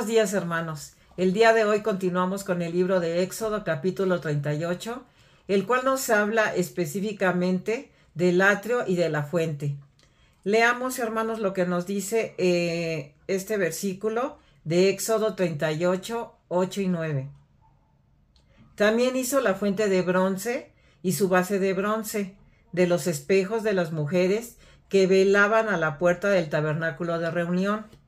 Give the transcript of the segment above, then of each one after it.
Buenos días hermanos. El día de hoy continuamos con el libro de Éxodo capítulo 38, el cual nos habla específicamente del atrio y de la fuente. Leamos hermanos lo que nos dice eh, este versículo de Éxodo 38, 8 y 9. También hizo la fuente de bronce y su base de bronce, de los espejos de las mujeres que velaban a la puerta del tabernáculo de reunión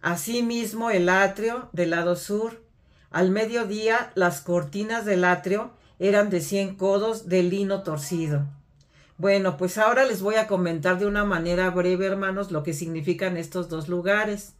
Asimismo el atrio del lado sur. Al mediodía las cortinas del atrio eran de cien codos de lino torcido. Bueno, pues ahora les voy a comentar de una manera breve, hermanos, lo que significan estos dos lugares.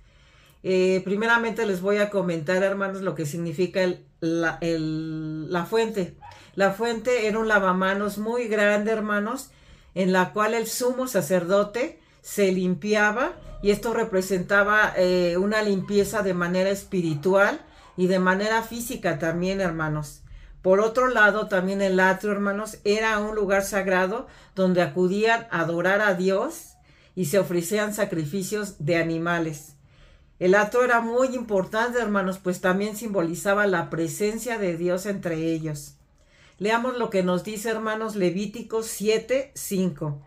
Eh, primeramente les voy a comentar, hermanos, lo que significa la fuente. La fuente era un lavamanos muy grande, hermanos, en la cual el sumo sacerdote se limpiaba y esto representaba eh, una limpieza de manera espiritual y de manera física también, hermanos. Por otro lado, también el atrio, hermanos, era un lugar sagrado donde acudían a adorar a Dios y se ofrecían sacrificios de animales. El atrio era muy importante, hermanos, pues también simbolizaba la presencia de Dios entre ellos. Leamos lo que nos dice, hermanos, Levíticos 7, 5.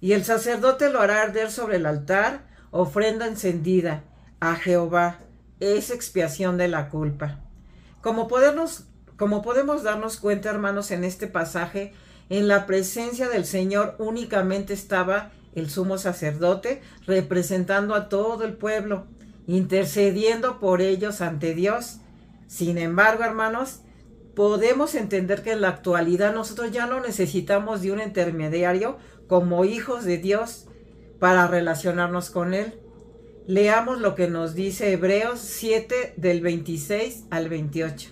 Y el sacerdote lo hará arder sobre el altar, ofrenda encendida a Jehová. Es expiación de la culpa. Como podemos, darnos cuenta, hermanos, en este pasaje, en la presencia del Señor únicamente estaba el sumo sacerdote, representando a todo el pueblo, intercediendo por ellos ante Dios. Sin embargo, hermanos, podemos entender que en la actualidad nosotros ya no necesitamos de un intermediario como hijos de Dios para relacionarnos con Él. Leamos lo que nos dice Hebreos 7 del 26 al 28.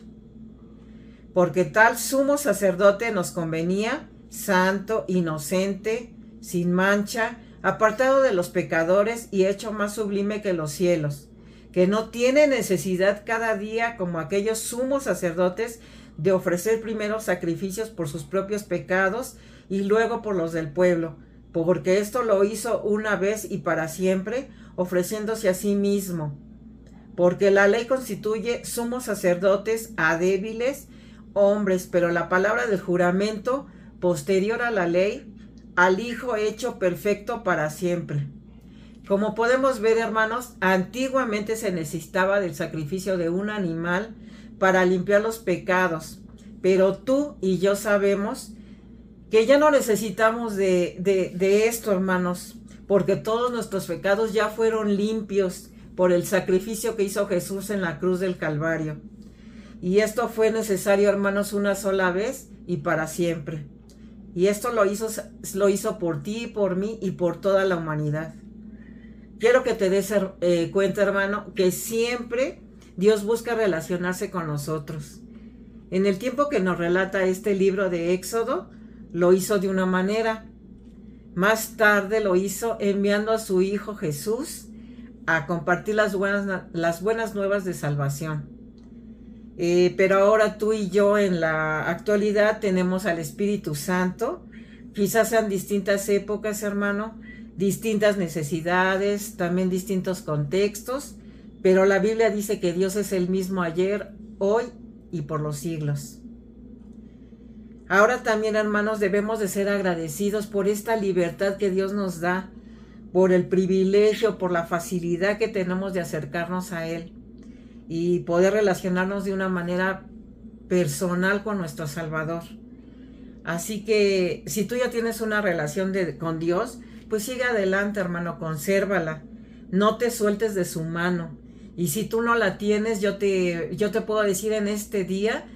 Porque tal sumo sacerdote nos convenía, santo, inocente, sin mancha, apartado de los pecadores y hecho más sublime que los cielos, que no tiene necesidad cada día como aquellos sumos sacerdotes de ofrecer primero sacrificios por sus propios pecados y luego por los del pueblo, porque esto lo hizo una vez y para siempre, ofreciéndose a sí mismo. Porque la ley constituye sumos sacerdotes a débiles hombres, pero la palabra del juramento posterior a la ley, al Hijo hecho perfecto para siempre. Como podemos ver, hermanos, antiguamente se necesitaba del sacrificio de un animal para limpiar los pecados, pero tú y yo sabemos que ya no necesitamos de, de, esto, hermanos, porque todos nuestros pecados ya fueron limpios por el sacrificio que hizo Jesús en la cruz del Calvario. Y esto fue necesario, hermanos, una sola vez y para siempre. Y esto lo hizo, lo hizo por ti, por mí y por toda la humanidad. Quiero que te des eh, cuenta, hermano, que siempre Dios busca relacionarse con nosotros. En el tiempo que nos relata este libro de Éxodo, lo hizo de una manera. Más tarde lo hizo enviando a su Hijo Jesús a compartir las buenas, las buenas nuevas de salvación. Eh, pero ahora tú y yo en la actualidad tenemos al Espíritu Santo. Quizás sean distintas épocas, hermano, distintas necesidades, también distintos contextos, pero la Biblia dice que Dios es el mismo ayer, hoy y por los siglos. Ahora también, hermanos, debemos de ser agradecidos por esta libertad que Dios nos da, por el privilegio, por la facilidad que tenemos de acercarnos a Él y poder relacionarnos de una manera personal con nuestro Salvador. Así que si tú ya tienes una relación con Dios, pues sigue adelante, hermano, consérvala. No te sueltes de su mano. Y si tú no la tienes, yo te, yo te puedo decir en este día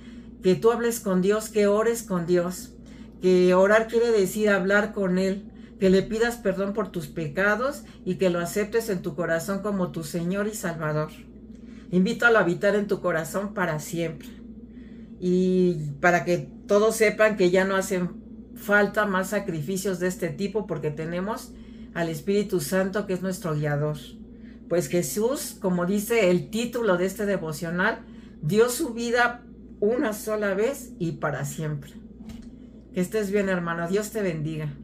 que tú hables con Dios, que ores con Dios, que orar quiere decir hablar con Él, que le pidas perdón por tus pecados y que lo aceptes en tu corazón como tu Señor y Salvador. Invítalo a habitar en tu corazón para siempre. Y para que todos sepan que ya no hacen falta más sacrificios de este tipo porque tenemos al Espíritu Santo que es nuestro guiador. Pues Jesús, como dice el título de este devocional, dio su vida una sola vez y para siempre. Que estés bien, hermano. Dios te bendiga.